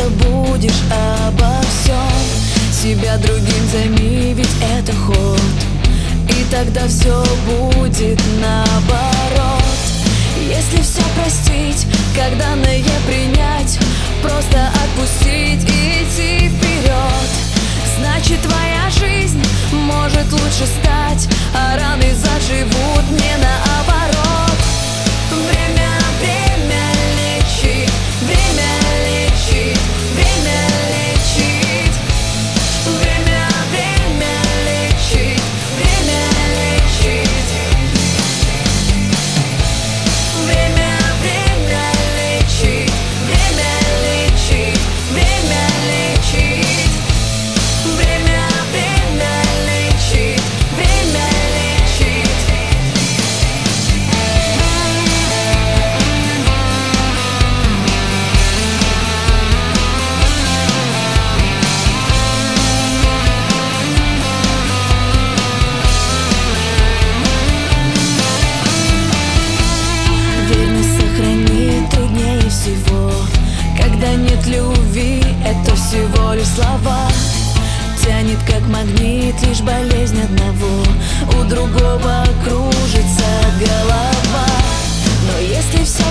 забудешь обо всем. Себя другим займи, ведь это ход. И тогда все будет всего лишь слова. Тянет как магнит лишь болезнь одного. У другого кружится голова. Но если все